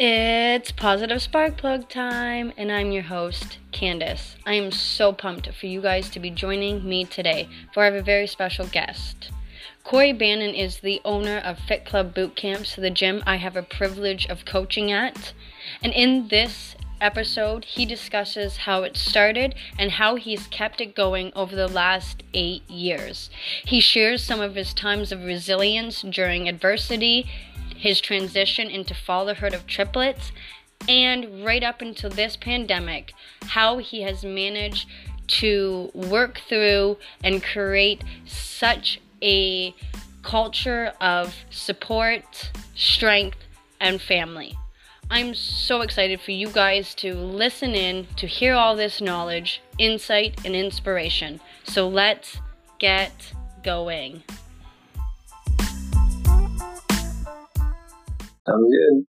It's Positive Spark Plug time, and I'm your host, Candace. I am so pumped for you guys to be joining me today, for I have a very special guest. Corey Bannon is the owner of Fit Club Boot Camps, the gym I have a privilege of coaching at. And in this episode, he discusses how it started and how he's kept it going over the last eight years. He shares some of his times of resilience during adversity his transition into fatherhood of triplets, and right up until this pandemic, how he has managed to work through and create such a culture of support, strength, and family. I'm so excited for you guys to listen in to hear all this knowledge, insight, and inspiration. So let's get going. Sounds good.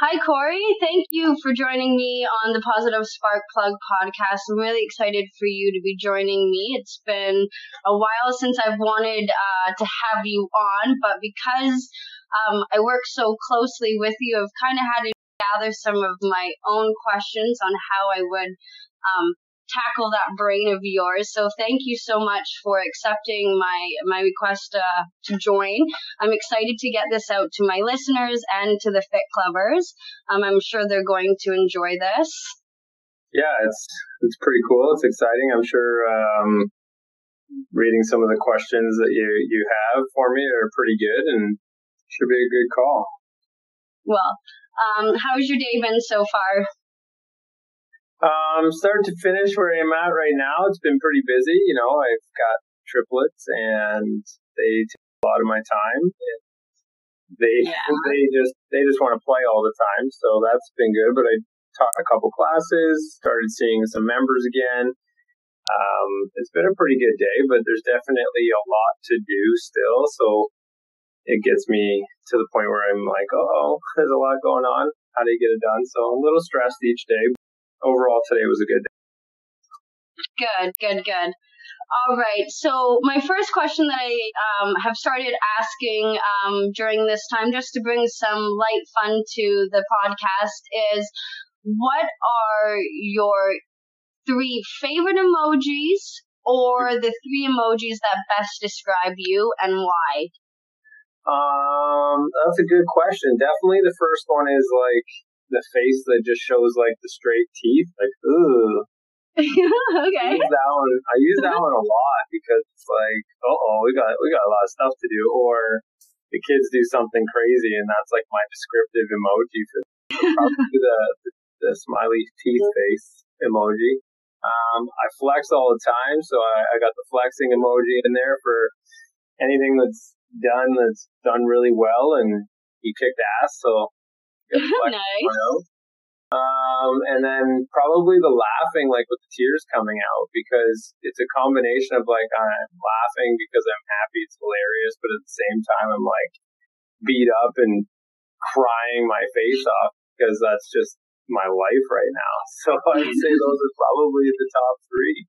Hi, Corey. Thank you for joining me on the Positive Spark Plug podcast. I'm really excited for you to be joining me. It's been a while since I've wanted uh, to have you on, but because um, I work so closely with you, I've kind of had to gather some of my own questions on how I would um, tackle that brain of yours. So thank you so much for accepting my my request uh, to join. I'm excited to get this out to my listeners and to the Fit Clubbers. Um, I'm sure they're going to enjoy this. Yeah, it's it's pretty cool. It's exciting. I'm sure. Um, reading some of the questions that you you have for me are pretty good and should be a good call. Well, um, how's your day been so far? Um, start to finish where I'm at right now, it's been pretty busy. You know, I've got triplets and they take a lot of my time. They yeah. they just they just want to play all the time, so that's been good. But I taught a couple classes, started seeing some members again. Um, it's been a pretty good day, but there's definitely a lot to do still. So it gets me to the point where I'm like, oh, there's a lot going on. How do you get it done? So I'm a little stressed each day, overall today was a good day. Good, good, good. All right. So my first question that I um, have started asking um, during this time, just to bring some light fun to the podcast, is what are your three favorite emojis or the three emojis that best describe you and why? Um, that's a good question. Definitely the first one is like the face that just shows like the straight teeth. Like, ooh. okay. I use that one. I use that one a lot because it's like, oh, we got we got a lot of stuff to do, or the kids do something crazy, and that's like my descriptive emoji for probably the, the the smiley teeth face emoji. Um, I flex all the time, so I, I got the flexing emoji in there for anything that's done that's done really well and you kicked ass. So nice. Um, and then probably the laughing, like with the tears coming out, because it's a combination of like I'm laughing because I'm happy, it's hilarious, but at the same time I'm like beat up and crying my face off because that's just my life right now. So I'd say those are probably the top three.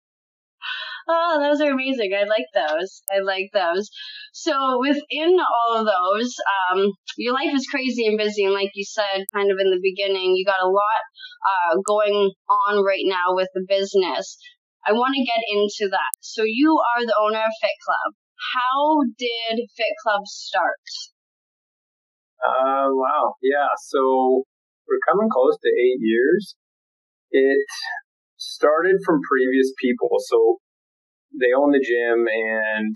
Oh, those are amazing. I like those. I like those. So within all of those, um, your life is crazy and busy, and like you said, kind of in the beginning, you got a lot uh, going on right now with the business. I want to get into that. So you are the owner of Fit Club. How did Fit Club start? Uh, wow. Yeah. So we're coming close to eight years. It started from previous people. So they own the gym and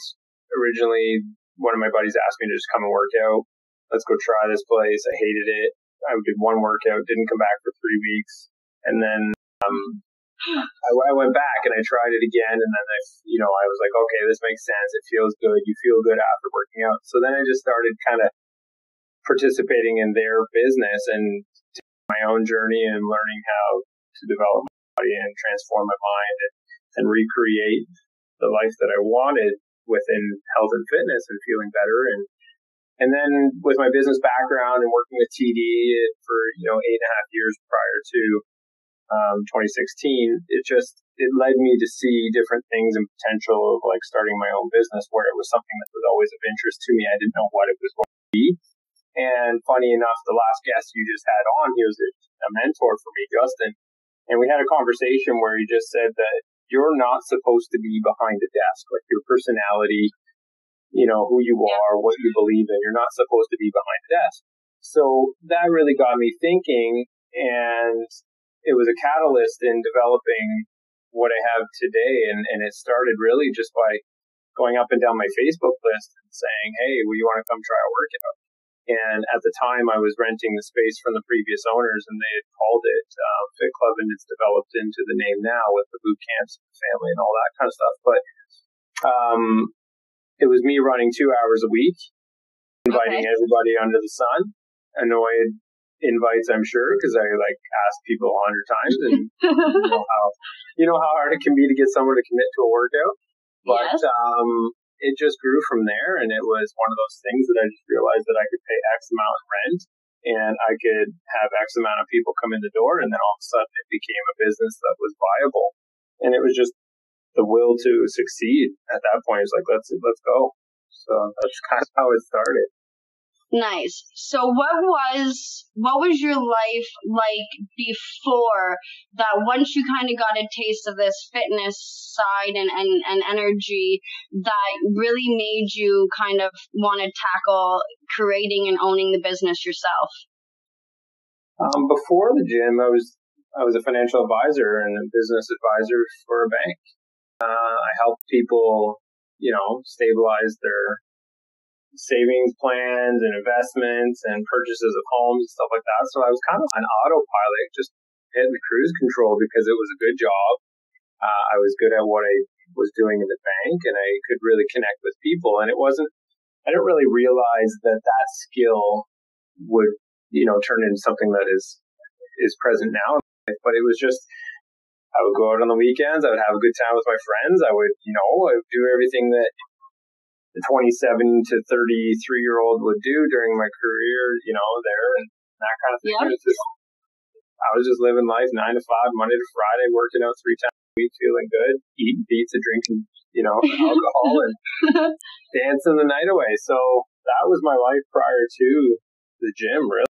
originally one of my buddies asked me to just come and work out. Let's go try this place. I hated it. I did one workout, didn't come back for three weeks. And then, um, I, I went back and I tried it again. And then I, you know, I was like, okay, this makes sense. It feels good. You feel good after working out. So then I just started kind of participating in their business and my own journey and learning how to develop my body and transform my mind and, and recreate the life that I wanted within health and fitness and feeling better. And, and then with my business background and working with TD for, you know, eight and a half years prior to, um, 2016, it just, it led me to see different things and potential of like starting my own business where it was something that was always of interest to me. I didn't know what it was going to be. And funny enough, the last guest you just had on, he was a, a mentor for me, Justin. And we had a conversation where he just said that you're not supposed to be behind a desk. Like your personality, you know, who you are, what you believe in, you're not supposed to be behind a desk. So that really got me thinking and it was a catalyst in developing what I have today. And, and it started really just by going up and down my Facebook list and saying, Hey, will you want to come try a workout? And at the time, I was renting the space from the previous owners, and they had called it uh, Fit Club, and it's developed into the name now with the boot camps, and the family, and all that kind of stuff. But um, it was me running two hours a week, inviting okay. everybody under the sun. Annoyed invites, I'm sure, because I like ask people a hundred times, and you know how you know how hard it can be to get someone to commit to a workout. But yes. um, it just grew from there, and it was one of those things that I just realized that I could pay X amount of rent, and I could have X amount of people come in the door, and then all of a sudden it became a business that was viable, and it was just the will to succeed at that point. It's like let's let's go. So that's kind of how it started. Nice. So what was what was your life like before that once you kind of got a taste of this fitness side and, and, and energy that really made you kind of want to tackle creating and owning the business yourself? Um, before the gym, I was I was a financial advisor and a business advisor for a bank. Uh, I helped people, you know, stabilize their savings plans and investments and purchases of homes and stuff like that. So I was kind of on autopilot, just hitting the cruise control because it was a good job. Uh, I was good at what I was doing in the bank and I could really connect with people. And it wasn't, I didn't really realize that that skill would, you know, turn into something that is, is present now. But it was just, I would go out on the weekends. I would have a good time with my friends. I would, you know, I would do everything that the 27 to 33 year old would do during my career, you know, there and that kind of thing. Yep. Just, I was just living life nine to five, Monday to Friday, working out three times a week, feeling good, eating pizza, drinking, you know, alcohol and dancing the night away. So that was my life prior to the gym, really.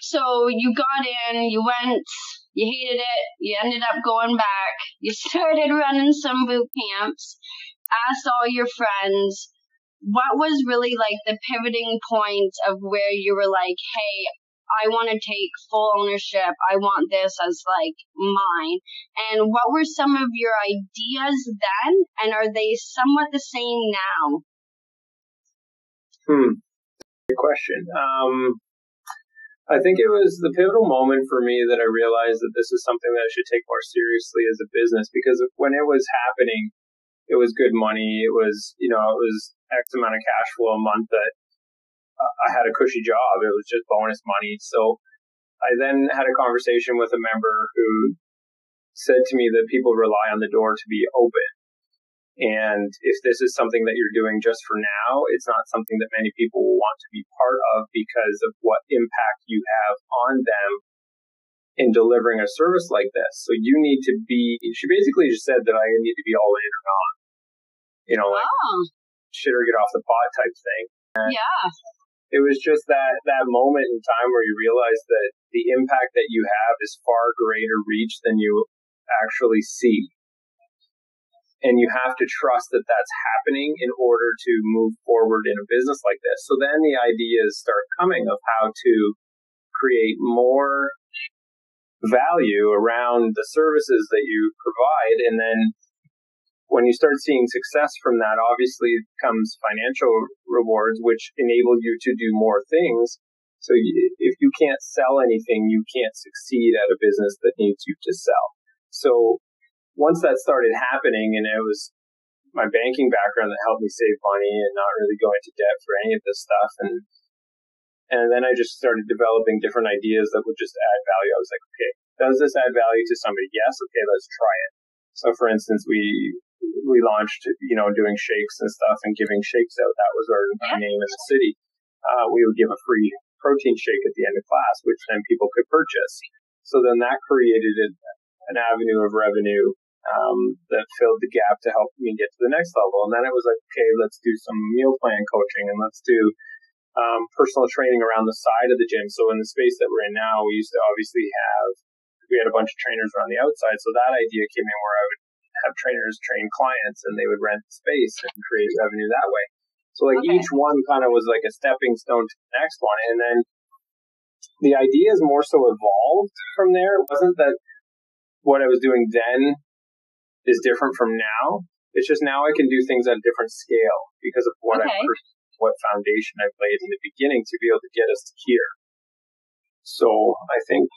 So you got in, you went, you hated it, you ended up going back, you started running some boot camps, asked all your friends, what was really like the pivoting point of where you were like, hey, I want to take full ownership. I want this as like mine. And what were some of your ideas then? And are they somewhat the same now? Hmm. Good question. Um, I think it was the pivotal moment for me that I realized that this is something that I should take more seriously as a business because when it was happening, it was good money. It was, you know, it was X amount of cash flow a month that uh, I had a cushy job. It was just bonus money. So I then had a conversation with a member who said to me that people rely on the door to be open. And if this is something that you're doing just for now, it's not something that many people will want to be part of because of what impact you have on them in delivering a service like this. So you need to be, she basically just said that I need to be all in or not. You know, like oh. shit or get off the pot type thing. And yeah. It was just that, that moment in time where you realize that the impact that you have is far greater reach than you actually see. And you have to trust that that's happening in order to move forward in a business like this. So then the ideas start coming of how to create more value around the services that you provide. And then when you start seeing success from that, obviously comes financial rewards, which enable you to do more things. So if you can't sell anything, you can't succeed at a business that needs you to sell. So once that started happening and it was my banking background that helped me save money and not really go into debt for any of this stuff and and then I just started developing different ideas that would just add value. I was like, okay, does this add value to somebody? Yes. Okay, let's try it. So for instance, we, we launched, you know, doing shakes and stuff and giving shakes out. That was our, our name in the city. Uh, we would give a free protein shake at the end of class, which then people could purchase. So then that created an avenue of revenue um, that filled the gap to help me get to the next level. And then it was like, okay, let's do some meal plan coaching and let's do um, personal training around the side of the gym. So in the space that we're in now, we used to obviously have we had a bunch of trainers around the outside. So that idea came in where I would have trainers train clients and they would rent the space and create revenue that way. So like okay. each one kind of was like a stepping stone to the next one. And then the ideas more so evolved from there. It wasn't that what I was doing then is different from now. It's just now I can do things at a different scale because of what okay. I what foundation I've laid in the beginning to be able to get us to here. So I think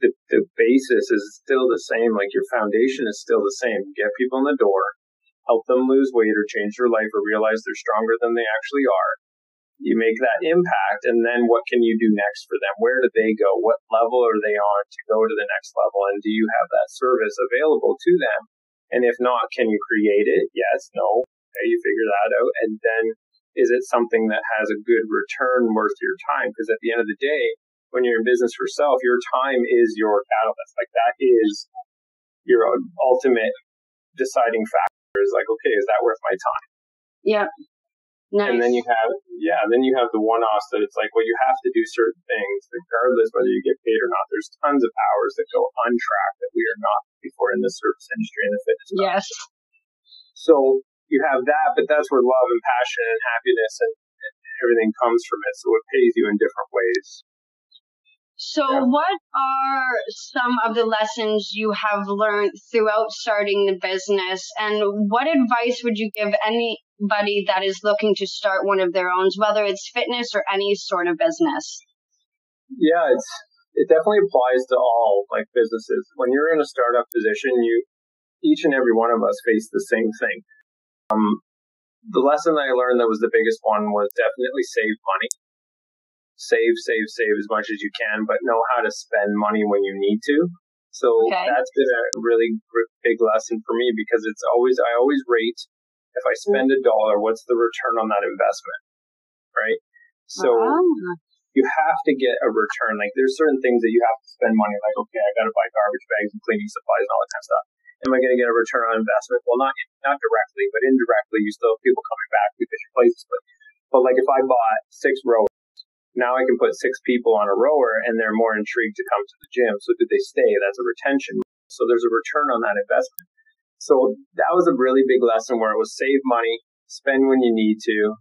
the, the basis is still the same. Like your foundation is still the same. Get people in the door, help them lose weight or change their life or realize they're stronger than they actually are. You make that impact, and then what can you do next for them? Where do they go? What level are they on to go to the next level? And do you have that service available to them? And if not, can you create it? Yes, no. Okay, you figure that out. And then is it something that has a good return worth your time? Because at the end of the day, when you're in business for self, your time is your catalyst. Like that is your ultimate deciding factor is like, okay, is that worth my time? Yeah. Nice. And then you have, yeah, then you have the one offs that it's like, well, you have to do certain things regardless whether you get paid or not. There's tons of hours that go untracked that we are not before in the service industry and the fitness. Yes. So you have that, but that's where love and passion and happiness and everything comes from it. So it pays you in different ways. So, yeah. what are some of the lessons you have learned throughout starting the business, and what advice would you give anybody that is looking to start one of their own, whether it's fitness or any sort of business? Yeah, it's it definitely applies to all like businesses. When you're in a startup position, you each and every one of us face the same thing. Um, the lesson I learned that was the biggest one was definitely save money save, save, save as much as you can, but know how to spend money when you need to. So okay. that's been a really big lesson for me because it's always, I always rate if I spend a dollar, what's the return on that investment? Right. So uh-huh. you have to get a return. Like there's certain things that you have to spend money. Like, okay, I got to buy garbage bags and cleaning supplies and all that kind of stuff. Am I going to get a return on investment? Well, not, not directly, but indirectly, you still have people coming back because your place is But, but like if I bought six rows now I can put six people on a rower and they're more intrigued to come to the gym. So do they stay? That's a retention. So there's a return on that investment. So that was a really big lesson where it was save money, spend when you need to.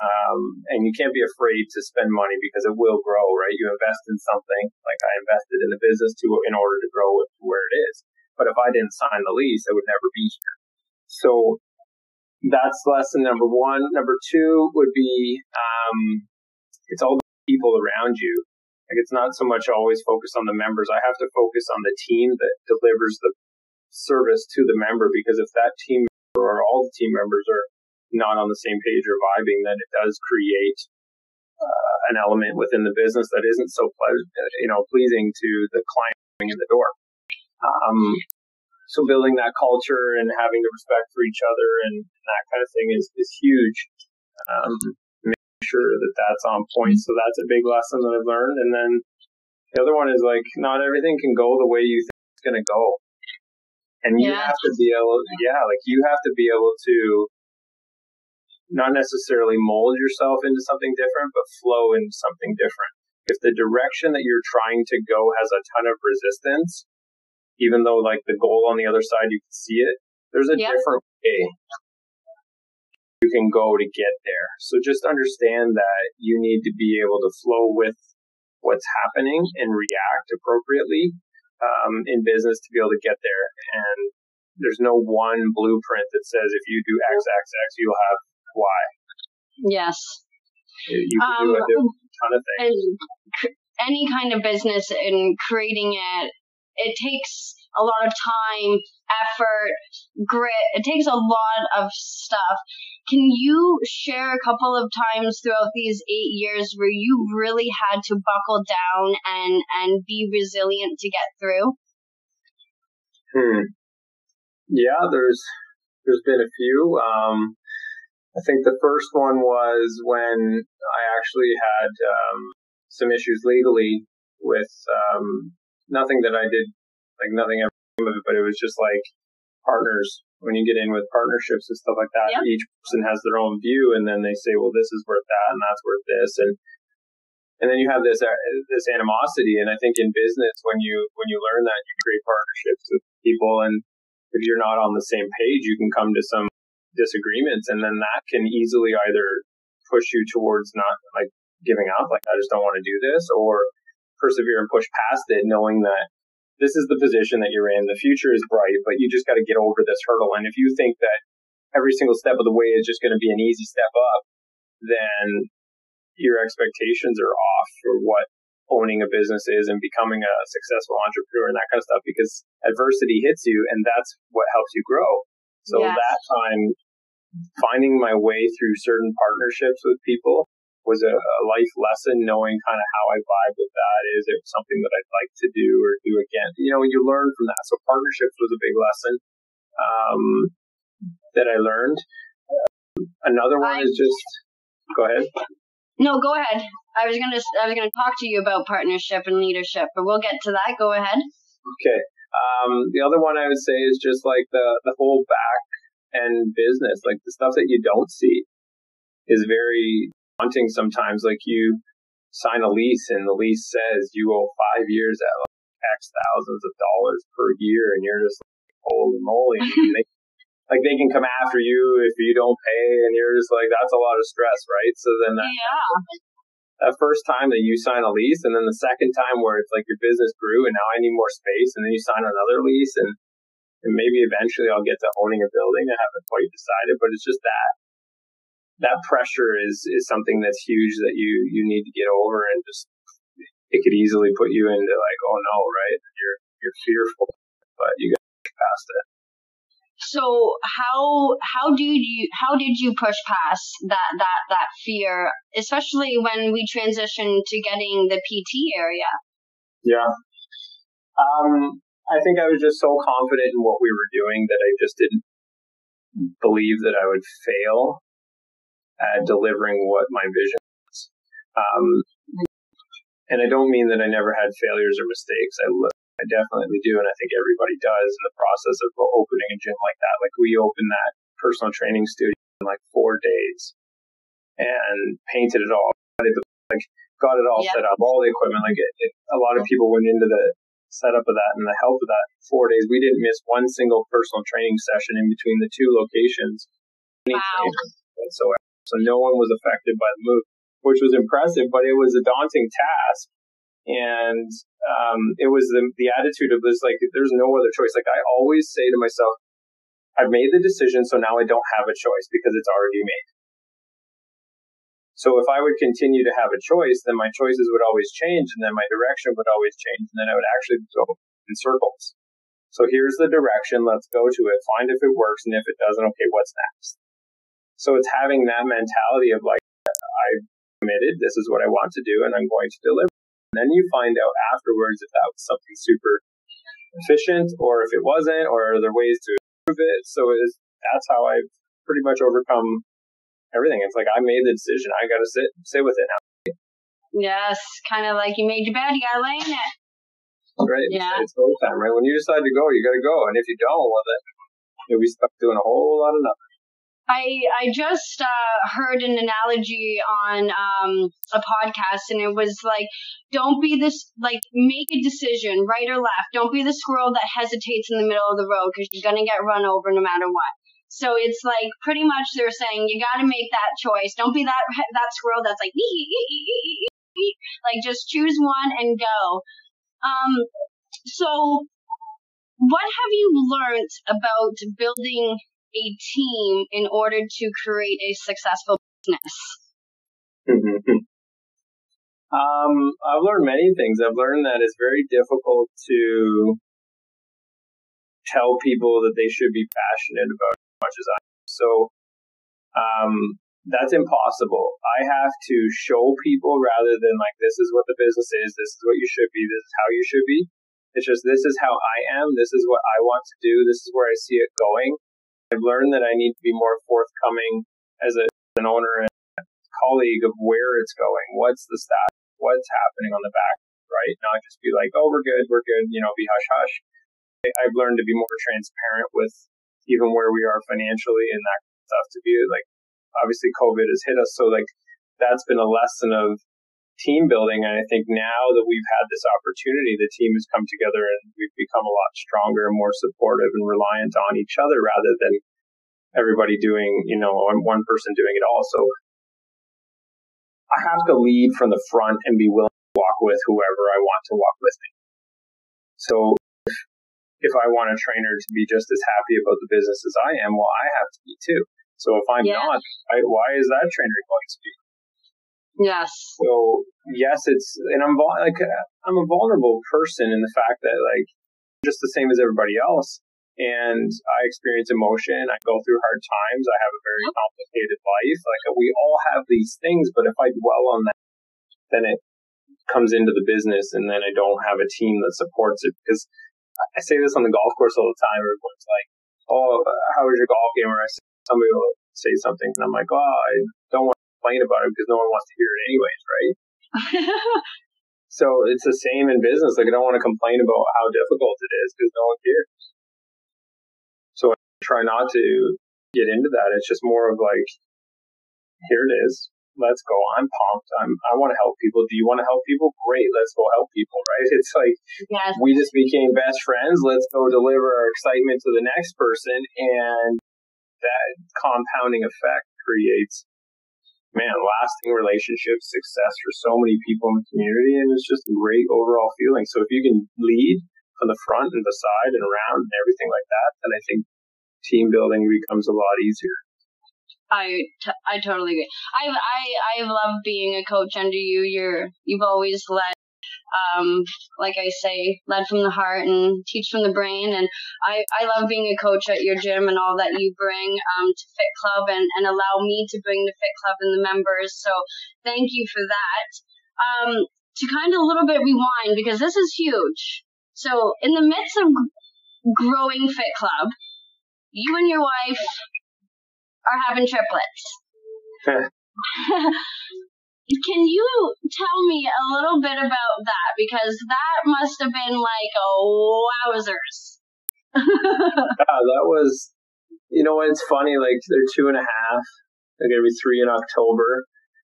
Um, and you can't be afraid to spend money because it will grow, right? You invest in something like I invested in the business to, in order to grow it to where it is. But if I didn't sign the lease, I would never be here. So that's lesson number one. Number two would be, um, it's all the people around you. Like it's not so much always focused on the members. I have to focus on the team that delivers the service to the member because if that team or all the team members are not on the same page or vibing, then it does create uh, an element within the business that isn't so you know pleasing to the client coming in the door. Um, so building that culture and having the respect for each other and, and that kind of thing is is huge. Um, sure that that's on point. So that's a big lesson that I've learned. And then the other one is like, not everything can go the way you think it's going to go. And you yeah. have to be able, yeah, like you have to be able to not necessarily mold yourself into something different, but flow into something different. If the direction that you're trying to go has a ton of resistance, even though like the goal on the other side, you can see it, there's a yep. different way you can go to get there. So just understand that you need to be able to flow with what's happening and react appropriately um, in business to be able to get there. And there's no one blueprint that says if you do X, X, X, you'll have Y. Yes. You can um, do a ton of things. Any kind of business and creating it, it takes a lot of time, effort, grit. It takes a lot of stuff. Can you share a couple of times throughout these eight years where you really had to buckle down and, and be resilient to get through? Hmm. Yeah, there's there's been a few. Um, I think the first one was when I actually had um, some issues legally with um, nothing that I did like nothing ever came of it, but it was just like partners when you get in with partnerships and stuff like that. Yep. Each person has their own view, and then they say, "Well, this is worth that, and that's worth this," and and then you have this uh, this animosity. And I think in business, when you when you learn that, you create partnerships with people, and if you're not on the same page, you can come to some disagreements, and then that can easily either push you towards not like giving up, like I just don't want to do this, or persevere and push past it, knowing that this is the position that you're in. The future is bright, but you just got to get over this hurdle. And if you think that every single step of the way is just going to be an easy step up, then your expectations are off for what owning a business is and becoming a successful entrepreneur and that kind of stuff because adversity hits you and that's what helps you grow. So Yes. that time, finding my way through certain partnerships with people was a, a life lesson, knowing kind of how I vibe with that. Is it something that I'd like to do or do again? You know, you learn from that. So partnerships was a big lesson um, that I learned. Another one I- is just go ahead. No, go ahead. I was gonna I was gonna talk to you about partnership and leadership, but we'll get to that. Go ahead. Okay. Um, the other one I would say is just like the the whole back end business, like the stuff that you don't see, is very daunting sometimes. Like you sign a lease, and the lease says you owe five years at like X thousands of dollars per year, and you're just like, holy moly! They, like they can come after you if you don't pay, and you're just like, that's a lot of stress, right? So then that Yeah. that first time that you sign a lease and then the second time where it's like your business grew and now I need more space and then you sign another lease and, and maybe eventually I'll get to owning a building. I haven't quite decided, but it's just that that pressure is is something that's huge that you you need to get over and just it could easily put you into like oh no right you're you're fearful but you got to get past it. So how how did you how did you push past that that that fear, especially when we transitioned to getting the PT area? Yeah. Um, I think I was just so confident in what we were doing that I just didn't believe that I would fail at delivering what my vision was. Um, and I don't mean that I never had failures or mistakes. I, I definitely do, and I think everybody does in the process of opening a gym like that. Like we opened that personal training studio in like four days and painted it all, got it, like got it all Yeah. set up, all the equipment. Like it, it, a lot of people went into the setup of that and the help of that four days. We didn't miss one single personal training session in between the two locations. Wow. whatsoever. So no one was affected by the move, which was impressive, but it was a daunting task. And um, it was the, the attitude of this, like, there's no other choice. Like, I always say to myself, I've made the decision, so now I don't have a choice because it's already made. So if I would continue to have a choice, then my choices would always change, and then my direction would always change, and then I would actually go in circles. So here's the direction, let's go to it, find if it works, and if it doesn't, okay, what's next? So it's having that mentality of like, I committed, this is what I want to do, and I'm going to deliver. And then you find out afterwards if that was something super efficient, or if it wasn't, or are there ways to improve it. So it is, that's how I've pretty much overcome everything. It's like I made the decision. I got to sit sit with it now, Yes, kind of like you made your bed, you gotta lay in it. right? Yeah. It's, it's time, right? When you decide to go, you got to go, and if you don't, well then you'll be stuck doing a whole lot of nothing. I I just uh, heard an analogy on um, a podcast, and it was like, don't be this like make a decision, right or left. Don't be the squirrel that hesitates in the middle of the road because you're gonna get run over no matter what. So it's like pretty much they're saying you got to make that choice. Don't be that that squirrel that's like like just choose one and go. Um, so what have you learned about building a team in order to create a successful business? um, I've learned many things. I've learned that it's very difficult to tell people that they should be passionate about as much as I am. So, um, that's impossible. I have to show people rather than like, this is what the business is, this is what you should be, this is how you should be. It's just, this is how I am, this is what I want to do, this is where I see it going. I've learned that I need to be more forthcoming as a, an owner and colleague of where it's going, what's the status, what's happening on the back, right? Not just be like, oh, we're good, we're good, you know, be hush hush. I've learned to be more transparent with even where we are financially and that stuff to be like, obviously COVID has hit us. So like that's been a lesson of team building. And I think now that we've had this opportunity, the team has come together and we've become a lot stronger and more supportive and reliant on each other rather than everybody doing, you know, one person doing it all. So I have to lead from the front and be willing to walk with whoever I want to walk with me. So if, if I want a trainer to be just as happy about the business as I am, well, I have to be too. So if I'm yeah. not, I, why is that trainer going to be? Yes. So yes, it's and I'm like I'm a vulnerable person in the fact that like just the same as everybody else and I experience emotion. I go through hard times. I have a very complicated life. Like we all have these things, but if I dwell on that, then it comes into the business and then I don't have a team that supports it because I say this on the golf course all the time. Everyone's like, Oh, how was your golf game? Or I say, somebody will say something and I'm like, Oh, I don't want to complain about it because no one wants to hear it anyways, right? so it's the same in business. Like I don't want to complain about how difficult it is because no one cares So I try not to get into that. It's just more of like, here it is. Let's go. I'm pumped. I'm, I want to help people. Do you want to help people? Great. Let's go help people, right? It's like, yes. we just became best friends. Let's go deliver our excitement to the next person. And that compounding effect creates, man, lasting relationships, success for so many people in the community. And it's just a great overall feeling. So if you can lead from the front and the side and around and everything like that, then I think team building becomes a lot easier. I, t- I totally agree. I I I love being a coach under you. You're you've always led, um, like I say, led from the heart and teach from the brain. And I I love being a coach at your gym and all that you bring um to Fit Club and and allow me to bring the Fit Club and the members. So thank you for that. Um, to kind of a little bit rewind because this is huge. So in the midst of growing Fit Club, you and your wife are having triplets. Can you tell me a little bit about that? Because that must have been like a wowzers. yeah, that was, you know, it's funny, like they're two and a half, they're going to be three in October.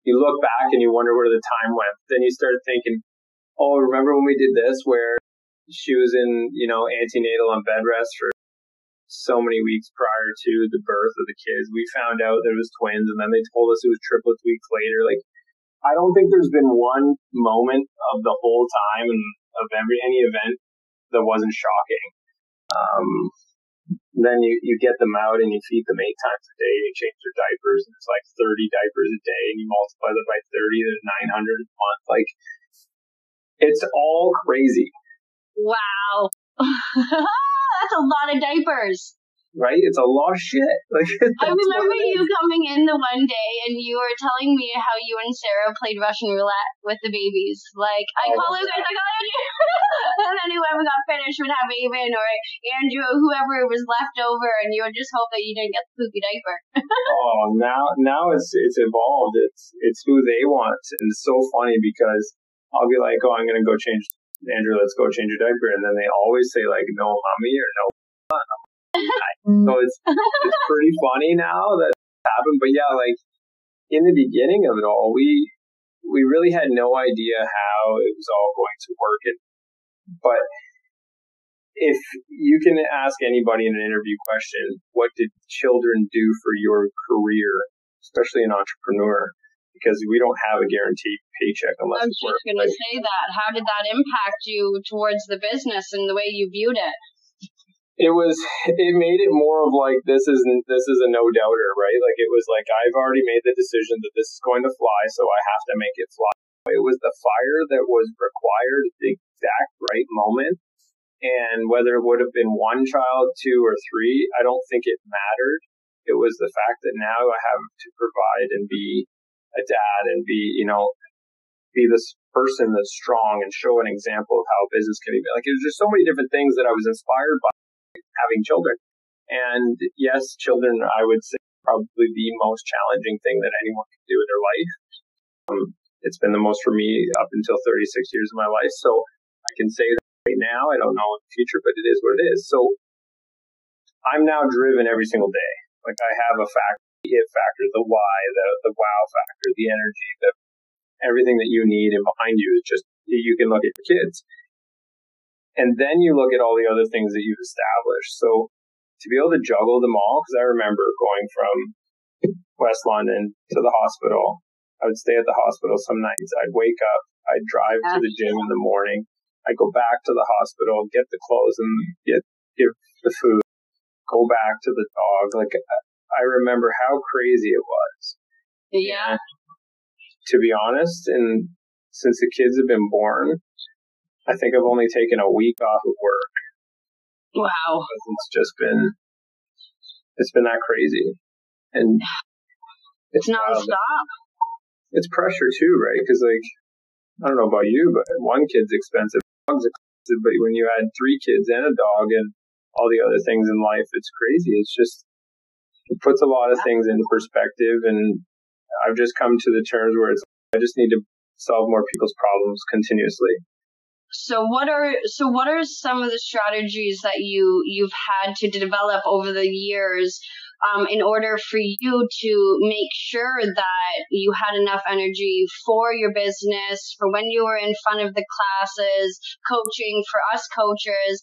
You look back and you wonder where the time went. Then you start thinking, oh, remember when we did this where she was in, you know, antenatal on bed rest for so many weeks prior to the birth of the kids. We found out that it was twins, and then they told us it was triplets weeks later. Like, I don't think there's been one moment of the whole time and of every any event that wasn't shocking. Um, then you, you get them out and you feed them eight times a day and you change their diapers and it's like 30 diapers a day and you multiply that by 30, there's 900 a month. Like, it's all crazy. Wow. that's a lot of diapers. Right? It's a lot of shit. Like I remember you coming in the one day and you were telling me how you and Sarah played Russian roulette with the babies. Like, I oh, call you guys, I call you. and then whoever got finished would have Avon or Andrew, or whoever was left over, and you would just hope that you didn't get the poopy diaper. oh, now now it's it's evolved. It's it's who they want, and it's so funny because I'll be like, oh, I'm gonna go change Andrew, let's go change your diaper. And then they always say like, no mommy or no. So it's, it's pretty funny now that happened. But yeah, like in the beginning of it all, we, we really had no idea how it was all going to work. But if you can ask anybody in an interview question, what did children do for your career, especially an entrepreneur? because we don't have a guaranteed paycheck unless I was just going to say that. How did that impact you towards the business and the way you viewed it? It was. It made it more of like this isn't. This is a no doubter, right? Like it was like I've already made the decision that this is going to fly, so I have to make it fly. It was the fire that was required at the exact right moment, and whether it would have been one child, two, or three, I don't think it mattered. It was the fact that now I have to provide and be a dad and be, you know, be this person that's strong and show an example of how business can be. Like, there's just so many different things that I was inspired by having children. And yes, children, I would say, probably the most challenging thing that anyone can do in their life. Um, it's been the most for me up until 36 years of my life. So I can say that right now. I don't know in the future, but it is what it is. So I'm now driven every single day. Like I have a factor, the it factor, the why, the the wow factor, the energy, the everything that you need, and behind you is just you can look at your kids, and then you look at all the other things that you've established. So to be able to juggle them all, because I remember going from West London to the hospital. I would stay at the hospital some nights. I'd wake up. I'd drive to the gym in the morning. I'd go back to the hospital, get the clothes and get give the food, go back to the dog. Like I remember how crazy it was. Yeah. And to be honest, and since the kids have been born, I think I've only taken a week off of work. Wow. It's just been, it's been that crazy. And it's, it's nonstop. It's pressure too, right? Because like, I don't know about you, but one kid's expensive, dog's expensive, but when you add three kids and a dog and all the other things in life, it's crazy. It's just, it puts a lot of things into perspective and I've just come to the terms where it's, I just need to solve more people's problems continuously. So what are so what are some of the strategies that you you've had to develop over the years um, in order for you to make sure that you had enough energy for your business, for when you were in front of the classes, coaching for us coaches,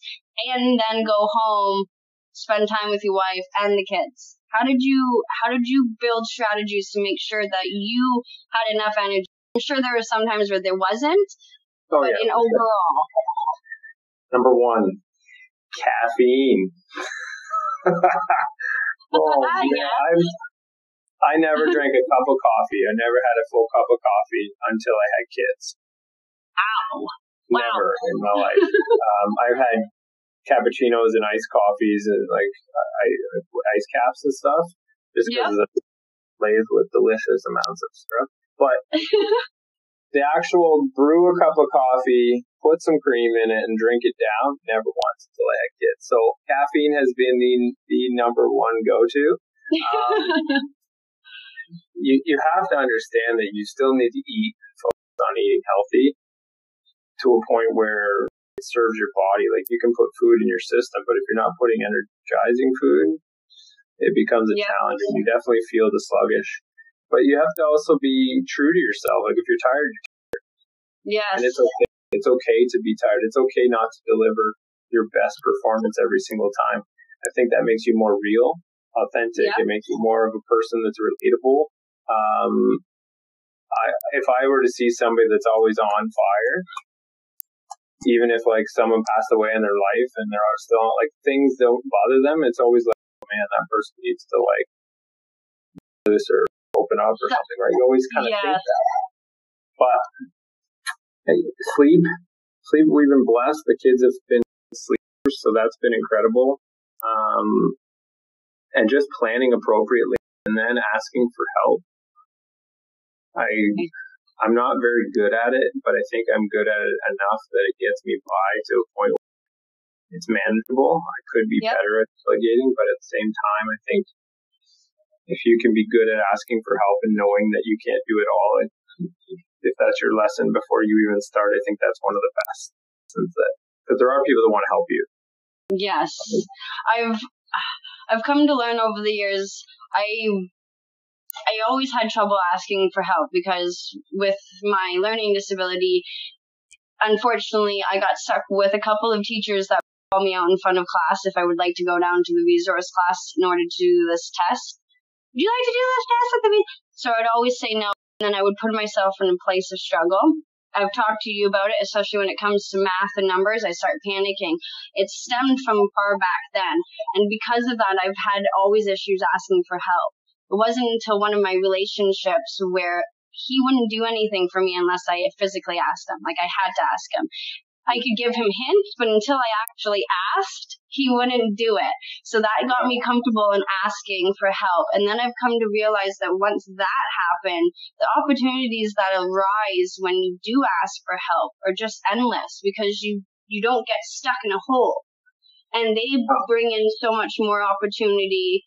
and then go home, spend time with your wife and the kids? How did you how did you build strategies to make sure that you had enough energy? I'm sure there were some times where there wasn't, oh, but yeah. in overall. Number one, caffeine. oh, yeah. I'm, I never drank a cup of coffee. I never had a full cup of coffee until I had kids. Ow. Never wow. in my life. um, I've had cappuccinos and iced coffees and like ice caps and stuff just because yep. it's laid with delicious amounts of syrup. But the actual brew a cup of coffee, put some cream in it, and drink it down, never once until I had kids. So caffeine has been the the number one go to. Um, you you have to understand that you still need to eat, focus on eating healthy to a point where it serves your body. Like you can put food in your system, but if you're not putting energizing food, it becomes a challenge, and you definitely feel the sluggish. But you have to also be true to yourself. Like if you're tired, you're tired. Yes. And it's okay. It's okay to be tired. It's okay not to deliver your best performance every single time. I think that makes you more real, authentic. It makes you more of a person that's relatable. Um, I, if I were to see somebody that's always on fire, even if like someone passed away in their life and there are still like things don't bother them, it's always like, oh, man, that person needs to like this or open up or something, right? You always kind of yes. think that. But hey, sleep, sleep, we've been blessed. The kids have been sleepers, so that's been incredible. Um, and just planning appropriately and then asking for help. I, I'm not very good at it, but I think I'm good at it enough that it gets me by to a point where it's manageable. I could be yep. better at delegating, but at the same time, I think if you can be good at asking for help and knowing that you can't do it all, if that's your lesson before you even start, I think that's one of the best. Because there are people that want to help you. Yes, I've I've come to learn over the years. I I always had trouble asking for help because with my learning disability, unfortunately, I got stuck with a couple of teachers that called me out in front of class if I would like to go down to the resource class in order to do this test would you like to do this test with me? So I'd always say no, and then I would put myself in a place of struggle. I've talked to you about it, especially when it comes to math and numbers. I start panicking. It stemmed from far back then. And because of that, I've had always issues asking for help. It wasn't until one of my relationships where he wouldn't do anything for me unless I physically asked him. Like I had to ask him. I could give him hints, but until I actually asked, he wouldn't do it. So that got me comfortable in asking for help. And then I've come to realize that once that happened, the opportunities that arise when you do ask for help are just endless because you, you don't get stuck in a hole. And they bring in so much more opportunity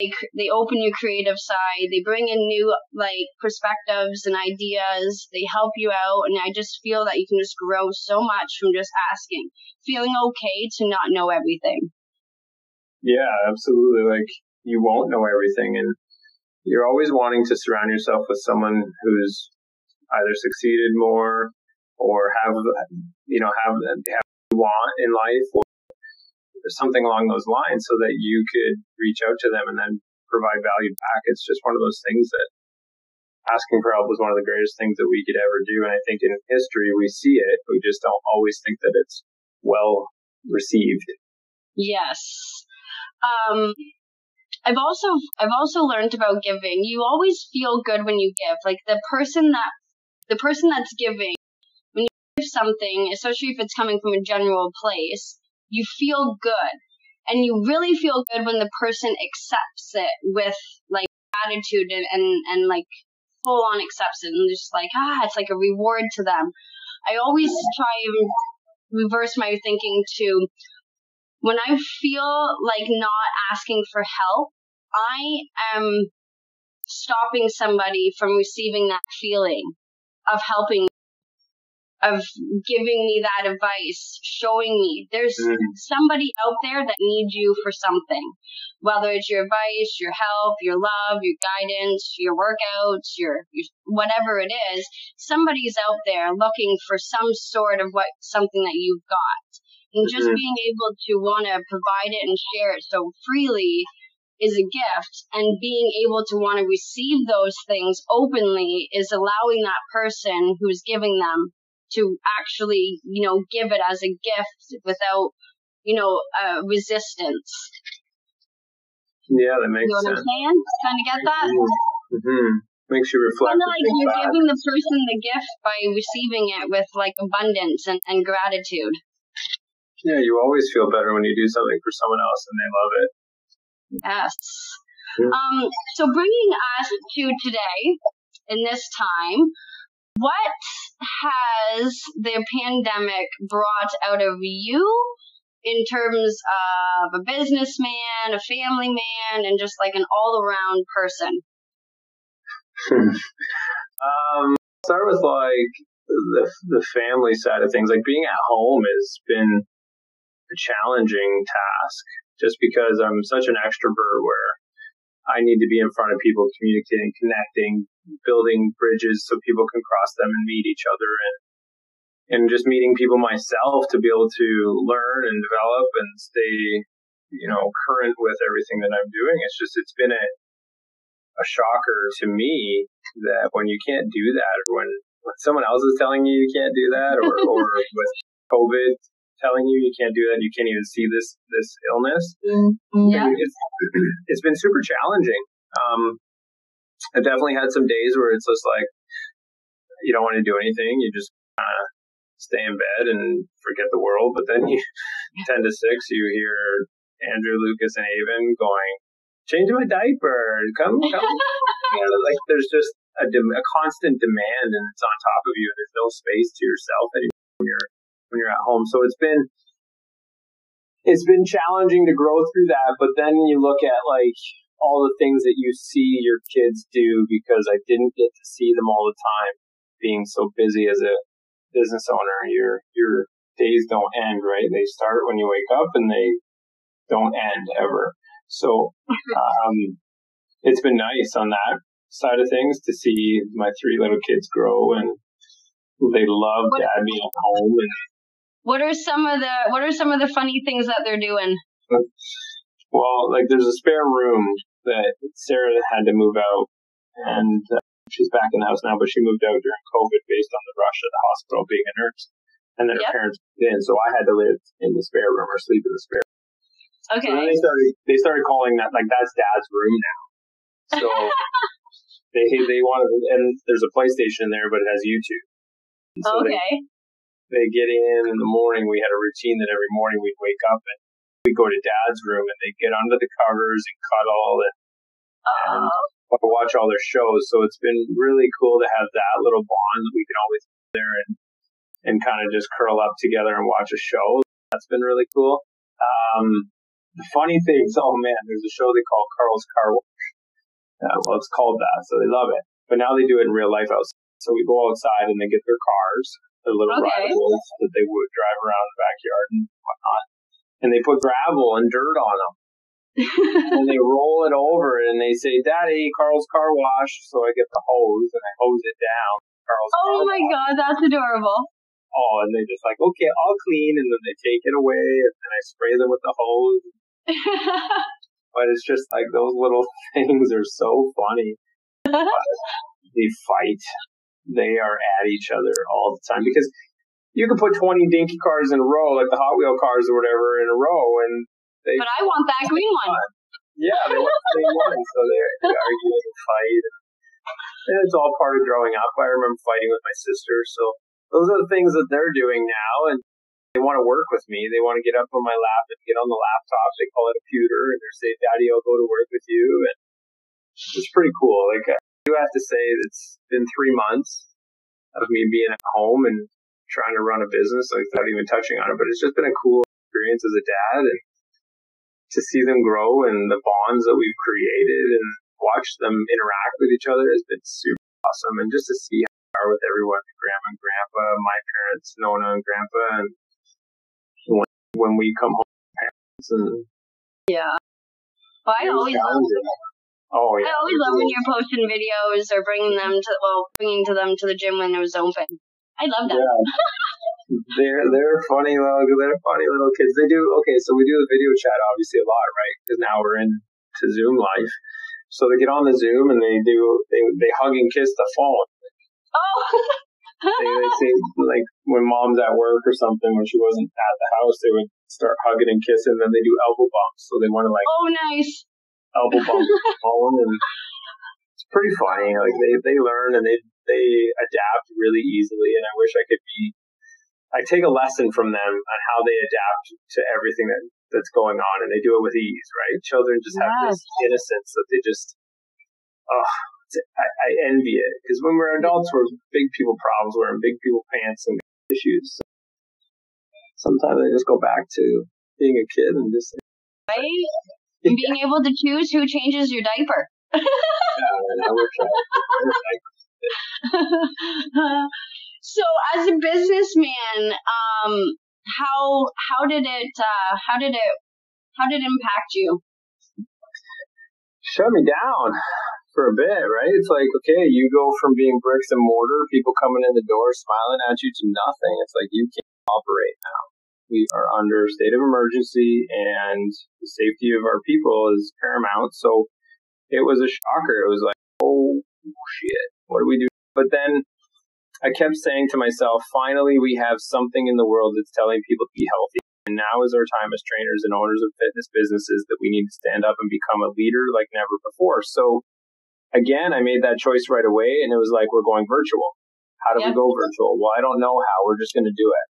they, they open your creative side. They bring in new like perspectives and ideas. They help you out, and I just feel that you can just grow so much from just asking, feeling okay to not know everything. Yeah, absolutely. Like you won't know everything and you're always wanting to surround yourself with someone who's either succeeded more or have you know have have you want in life or something along those lines so that you could reach out to them and then provide value back. It's just one of those things that asking for help was one of the greatest things that we could ever do. And I think in history we see it. We just don't always think that it's well received. Yes. Um, I've also I've also learned about giving. You always feel good when you give. Like the person that the person that's giving when you give something, especially if it's coming from a general place, you feel good. And you really feel good when the person accepts it with like gratitude and, and, and like full on accepts it and just like, ah, it's like a reward to them. I always try and reverse my thinking to when I feel like not asking for help, I am stopping somebody from receiving that feeling of helping of giving me that advice, showing me there's mm. somebody out there that needs you for something. Whether it's your advice, your help, your love, your guidance, your workouts, your, your whatever it is, somebody's out there looking for some sort of what something that you've got. And just mm-hmm. being able to want to provide it and share it so freely is a gift and being able to want to receive those things openly is allowing that person who's giving them to actually, you know, give it as a gift without, you know, uh, resistance. Yeah, that makes you know sense. what I'm saying? Kind of get that? Mm-hmm. Makes you reflect. Well, like you're back. giving the person the gift by receiving it with like abundance and, and gratitude. Yeah, you always feel better when you do something for someone else and they love it. Yes. Um, so bringing us to today, in this time, what has the pandemic brought out of you in terms of a businessman, a family man, and just like an all around person? um, start with like the the family side of things. Like being at home has been a challenging task, just because I'm such an extrovert where I need to be in front of people, communicating, connecting, building bridges so people can cross them and meet each other and and just meeting people myself to be able to learn and develop and stay, you know, current with everything that I'm doing. It's just it's been a a shocker to me that when you can't do that or when, when someone else is telling you you can't do that or, or with COVID telling you you can't do that, you can't even see this this illness. Mm-hmm. Yeah. It's, it's been super challenging. Um, I definitely had some days where it's just like you don't want to do anything. You just kind of stay in bed and forget the world. But then you, ten to six, you hear Andrew, Lucas, and Avon going, "Change my diaper, come, come." you know, like there's just a, de- a constant demand, and it's on top of you. There's no space to yourself anymore when you're when you're at home. So it's been it's been challenging to grow through that. But then you look at like all the things that you see your kids do because I didn't get to see them all the time being so busy as a business owner. Your your days don't end, right? They start when you wake up and they don't end ever. So um, it's been nice on that side of things to see my three little kids grow and they love dad being at home and what are some of the What are some of the funny things that they're doing? Well, like there's a spare room that Sarah had to move out, and uh, she's back in the house now. But she moved out during COVID based on the rush at the hospital being a nurse, and then her parents moved in, so I had to live in the spare room or sleep in the spare. room. Okay. So then they started they started calling that like that's Dad's room now. So they they wanted and there's a PlayStation there, but it has YouTube. So okay. They, they get in in the morning. We had a routine that every morning we'd wake up and we'd go to dad's room and they'd get under the covers and cuddle and, and watch all their shows. So it's been really cool to have that little bond that we can always be there and, and kind of just curl up together and watch a show. That's been really cool. Um, the funny things, oh man, there's a show they call Carl's Car Wash. Uh, well, it's called that, so they love it. But now they do it in real life outside. So we go outside and they get their cars their little okay. rivals that they would drive around the backyard and whatnot. And they put gravel and dirt on them. and they roll it over and they say, Daddy, Carl's car wash. So I get the hose and I hose it down. Carl's oh my wash. god, that's adorable. Oh, and they're just like, okay, I'll clean. And then they take it away and then I spray them with the hose. but it's just like those little things are so funny. they fight. They are at each other all the time because you can put 20 dinky cars in a row, like the Hot Wheel cars or whatever, in a row, and they. But I want that green one. Yeah, they want the same one, so they, they argue and fight. And it's all part of growing up. I remember fighting with my sister, so those are the things that they're doing now, and they want to work with me. They want to get up on my lap and get on the laptop. They call it a pewter, and they say, "Daddy, I'll go to work with you." And it's pretty cool. Like I do have to say, it's been three months of me being at home and trying to run a business without even touching on it. But it's just been a cool experience as a dad and to see them grow and the bonds that we've created and watch them interact with each other has been super awesome. And just to see how they are with everyone, grandma and grandpa, my parents, Nona and grandpa, and when, when we come home, parents and yeah. Well, I always love, Oh yeah. I always love when you're posting videos or bringing them to well, bringing to them to the gym when it was open. I love that. Yeah. they're they're funny little they're funny little kids. They do okay. So we do the video chat obviously a lot, right? Because now we're in to Zoom life. So they get on the Zoom and they do they they hug and kiss the phone. Oh. they, they say like when mom's at work or something when she wasn't at the house they would start hugging and kissing and then they do elbow bumps so they want to like oh nice elbow bump the phone and it's pretty funny like they they learn and they they adapt really easily, and I wish I could be. I take a lesson from them on how they adapt to everything that that's going on, and they do it with ease. Right? Children just have yes. this innocence that they just. Oh, I, I envy it because when we're adults, we're big people problems. We're in big people pants and issues. So sometimes I just go back to being a kid and just. Right? And being able to choose who changes your diaper. yeah, I wish I, I, wish I so as a businessman, um, how how did it uh, how did it how did it impact you? Shut me down for a bit, right? It's like, okay, you go from being bricks and mortar, people coming in the door smiling at you to nothing. It's like you can't operate now. We are under a state of emergency and the safety of our people is paramount. So it was a shocker. It was like, oh shit, what do we do? But then I kept saying to myself, finally, we have something in the world that's telling people to be healthy. And now is our time as trainers and owners of fitness businesses that we need to stand up and become a leader like never before. So again, I made that choice right away and it was like, we're going virtual. How do yep. we go virtual? Well, I don't know how. We're just going to do it.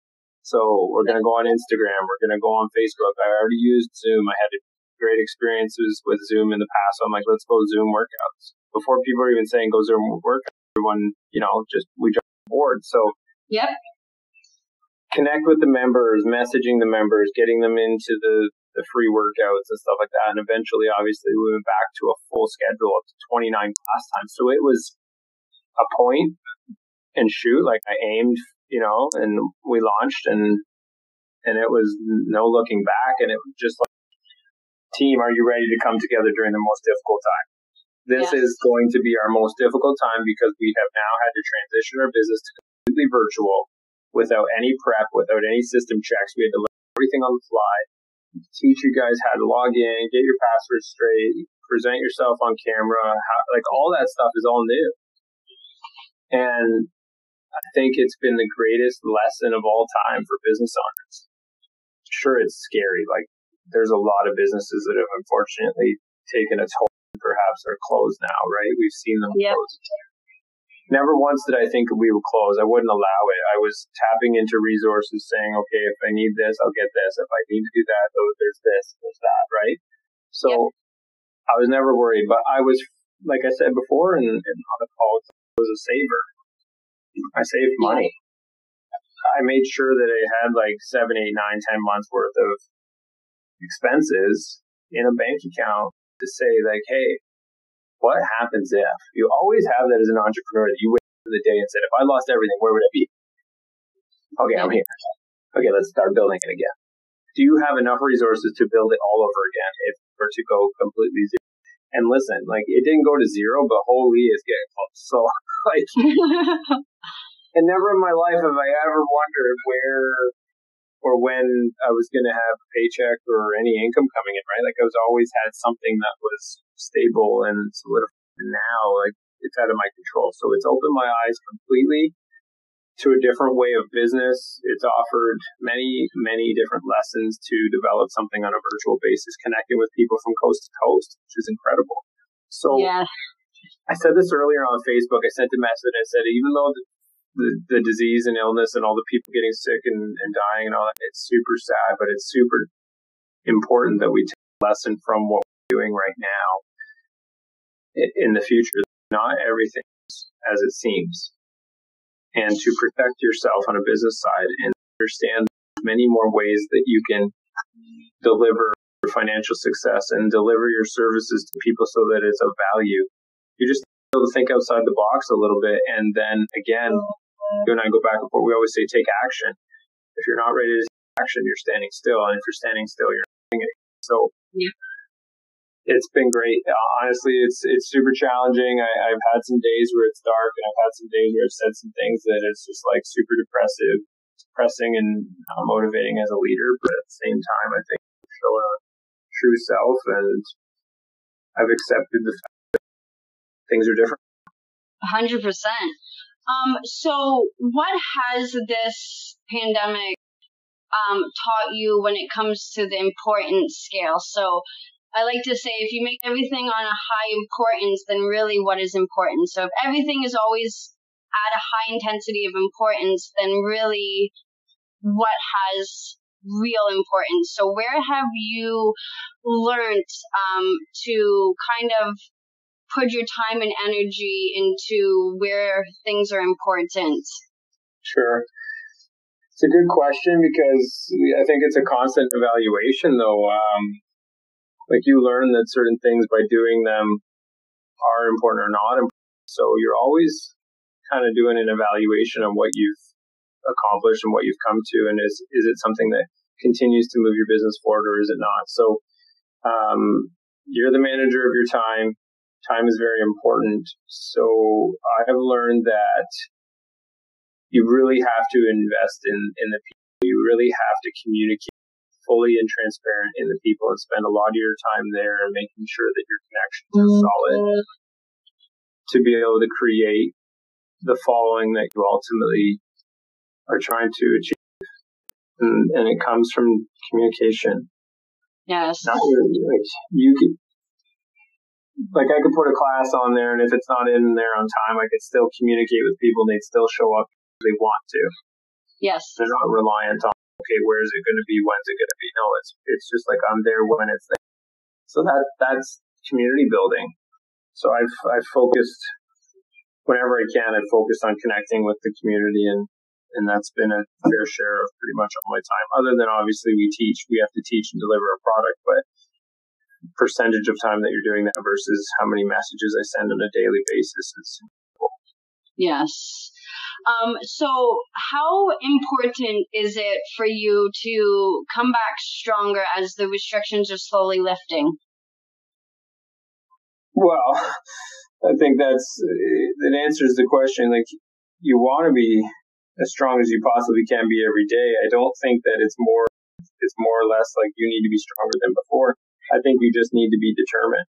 So we're going to go on Instagram. We're going to go on Facebook. I already used Zoom. I had great experiences with Zoom in the past. So I'm like, let's go Zoom workouts. Before people are even saying go Zoom work," everyone, you know, just we jump on board. So yep. Connect with the members, messaging the members, getting them into the, the free workouts and stuff like that. And eventually, obviously, we went back to a full schedule up to 29 class times. So it was a point and shoot. Like I aimed, you know, and we launched and, and it was no looking back. And it was just like, team, are you ready to come together during the most difficult time? This yeah. is going to be our most difficult time because we have now had to transition our business to completely virtual without any prep, without any system checks. We had to learn everything on the fly, teach you guys how to log in, get your passwords straight, present yourself on camera, how, like all that stuff is all new. And I think it's been the greatest lesson of all time for business owners. Sure, it's scary. Like there's a lot of businesses that have unfortunately taken a toll perhaps are closed now, right? We've seen them yep. close. Never once did I think we would close. I wouldn't allow it. I was tapping into resources saying, okay, if I need this, I'll get this. If I need to do that, oh, there's this, there's that, right? So yep. I was never worried, but I was, like I said before in, in on the call, I was a saver. I saved money. I made sure that I had like seven, eight, nine, ten months worth of expenses in a bank account to say like, hey, what happens if you always have that as an entrepreneur that you wait for the day and said, if I lost everything, where would I be? Okay, I'm here. Okay, let's start building it again. do you have enough resources to build it all over again if or to go completely zero? And listen, like it didn't go to zero, but holy, it's getting close. So like, and never in my life have I ever wondered where or when I was going to have a paycheck or any income coming in, right? Like I was always had something that was stable and solidified. And now, like it's out of my control. So it's opened my eyes completely to a different way of business. It's offered many, many different lessons to develop something on a virtual basis, connecting with people from coast to coast, which is incredible. So yeah. I said this earlier on Facebook. I sent a message. I said, even though the, the, the disease and illness and all the people getting sick and, and dying and all that, it's super sad, but it's super important that we take a lesson from what we're doing right now in the future. Not everything as it seems and to protect yourself on a business side and understand many more ways that you can deliver financial success and deliver your services to people so that it's of value. You just able to think outside the box a little bit. And then again, you and I go back and forth. We always say take action. If you're not ready to take action, you're standing still. And if you're standing still, you're not doing it. So yeah it's been great. Uh, honestly, it's it's super challenging. I, have had some days where it's dark, and I've had some days where I've said some things that it's just like super depressive, depressing, and not motivating as a leader. But at the same time, I think showing a true self, and I've accepted the fact that things are different. hundred percent. Um, so what has this pandemic um, taught you when it comes to the importance scale? So I like to say if you make everything on a high importance, then really what is important? So if everything is always at a high intensity of importance, then really what has real importance? So where have you learned um, to kind of put your time and energy into where things are important? Sure. It's a good question because I think it's a constant evaluation, though. Um, like you learn that certain things by doing them are important or not important. So you're always kind of doing an evaluation of what you've accomplished and what you've come to, and is is it something that continues to move your business forward or is it not? So um, you're the manager of your time. Time is very important. So I have learned that you really have to invest in in the people. You really have to communicate fully and transparent in the people and spend a lot of your time there and making sure that your connections are mm-hmm. solid to be able to create the following that you ultimately are trying to achieve. And, and it comes from communication. Yes. Not like you like I could put a class on there, and if it's not in there on time, I could still communicate with people, and they'd still show up if they want to. Yes. They're not reliant on okay, where is it going to be? When's it going to be? No, it's it's just like I'm there when it's there. So that that's community building. So I've I've focused whenever I can. I've focused on connecting with the community, and and that's been a fair share of pretty much all my time. Other than obviously we teach, we have to teach and deliver a product, but percentage of time that you're doing that versus how many messages I send on a daily basis is. Yes. Um, so, how important is it for you to come back stronger as the restrictions are slowly lifting? Well, I think that's that answers the question. Like, you want to be as strong as you possibly can be every day. I don't think that it's more it's more or less like you need to be stronger than before. I think you just need to be determined.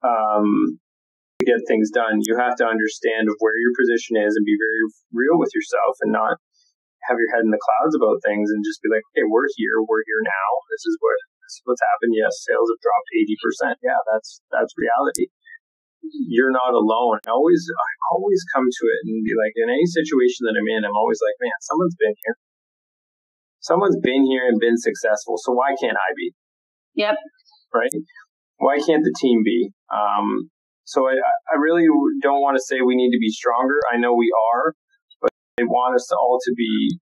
Um, to get things done, you have to understand where your position is and be very real with yourself and not have your head in the clouds about things and just be like, okay, we're here, we're here now. This is what this is what's happened. Yes, sales have dropped eighty percent. Yeah, that's that's reality. You're not alone. I always I always come to it and be like, in any situation that I'm in, I'm always like, man, someone's been here. Someone's been here and been successful. So why can't I be? Yep. Right? Why can't the team be? Um, so I, I really don't want to say we need to be stronger. I know we are, but I want us all to be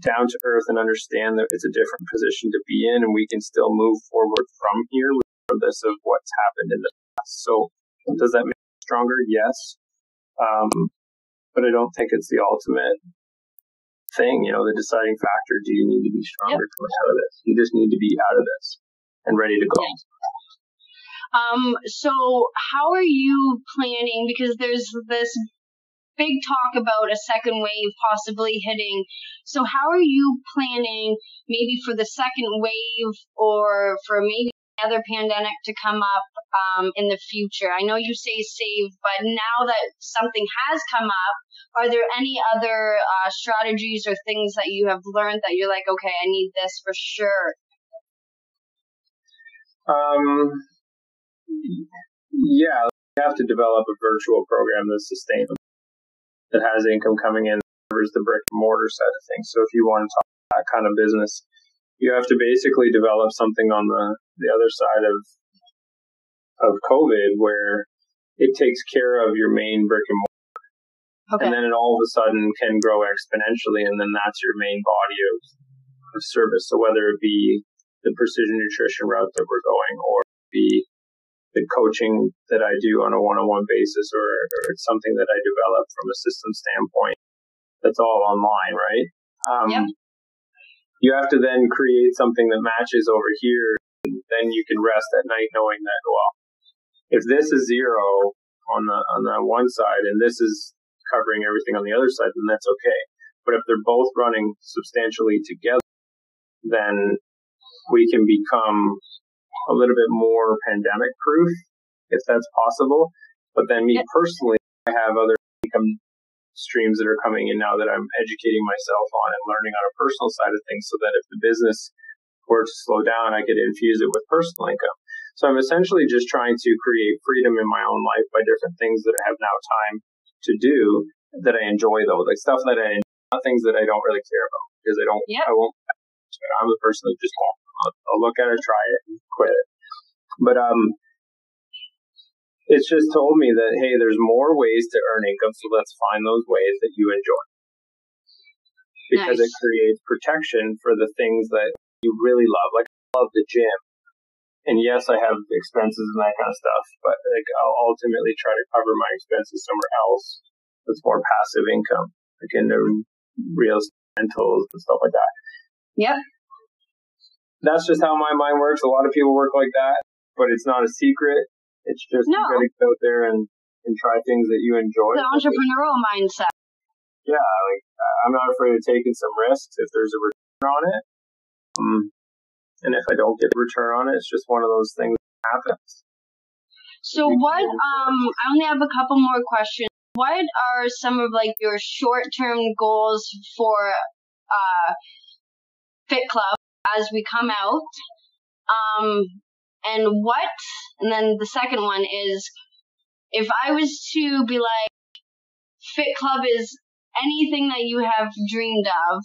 down to earth and understand that it's a different position to be in, and we can still move forward from here, regardless of what's happened in the past. So, does that make us stronger? Yes, um, but I don't think it's the ultimate thing, you know, the deciding factor. Do you need to be stronger yep. coming out of this? You just need to be out of this and ready to go. Um, so how are you planning? Because there's this big talk about a second wave possibly hitting. So how are you planning maybe for the second wave or for maybe another pandemic to come up um, in the future? I know you say save, but now that something has come up, are there any other uh, strategies or things that you have learned that you're like, okay, I need this for sure? Um, yeah, you have to develop a virtual program that's sustainable, that has income coming in, covers the brick and mortar side of things. So if you want to talk about that kind of business, you have to basically develop something on the, the other side of of COVID where it takes care of your main brick and mortar. Okay. And then it all of a sudden can grow exponentially and then that's your main body of, of service. So whether it be the precision nutrition route that we're going or be the coaching that I do on a one-on-one basis or, or it's something that I develop from a system standpoint. That's all online, right? Um, yep. You have to then create something that matches over here. And then you can rest at night knowing that, well, if this is zero on the, on the one side and this is covering everything on the other side, then that's okay. But if they're both running substantially together, then we can become a little bit more pandemic proof, if that's possible. But then me personally, I have other income streams that are coming in now that I'm educating myself on and learning on a personal side of things so that if the business were to slow down, I could infuse it with personal income. So I'm essentially just trying to create freedom in my own life by different things that I have now time to do that I enjoy though, like stuff that I, not things that I don't really care about because I don't, yep. I won't, I'm the person that just won't. I'll, I'll look at it, try it, and quit it. But um, it's just told me that hey, there's more ways to earn income, so let's find those ways that you enjoy because nice. it creates protection for the things that you really love. Like I love the gym, and yes, I have expenses and that kind of stuff, but like I'll ultimately try to cover my expenses somewhere else that's more passive income, like in the real rentals and stuff like that. Yep that's just how my mind works. A lot of people work like that, but it's not a secret. It's just no. you gotta get out there and, and try things that you enjoy. The entrepreneurial mindset. Yeah, like I'm not afraid of taking some risks if there's a return on it. Um, and if I don't get a return on it, it's just one of those things that happens. So what? Um, I only have a couple more questions. What are some of like your short-term goals for uh, Fit Club? As we come out. Um, and what? And then the second one is if I was to be like, Fit Club is anything that you have dreamed of,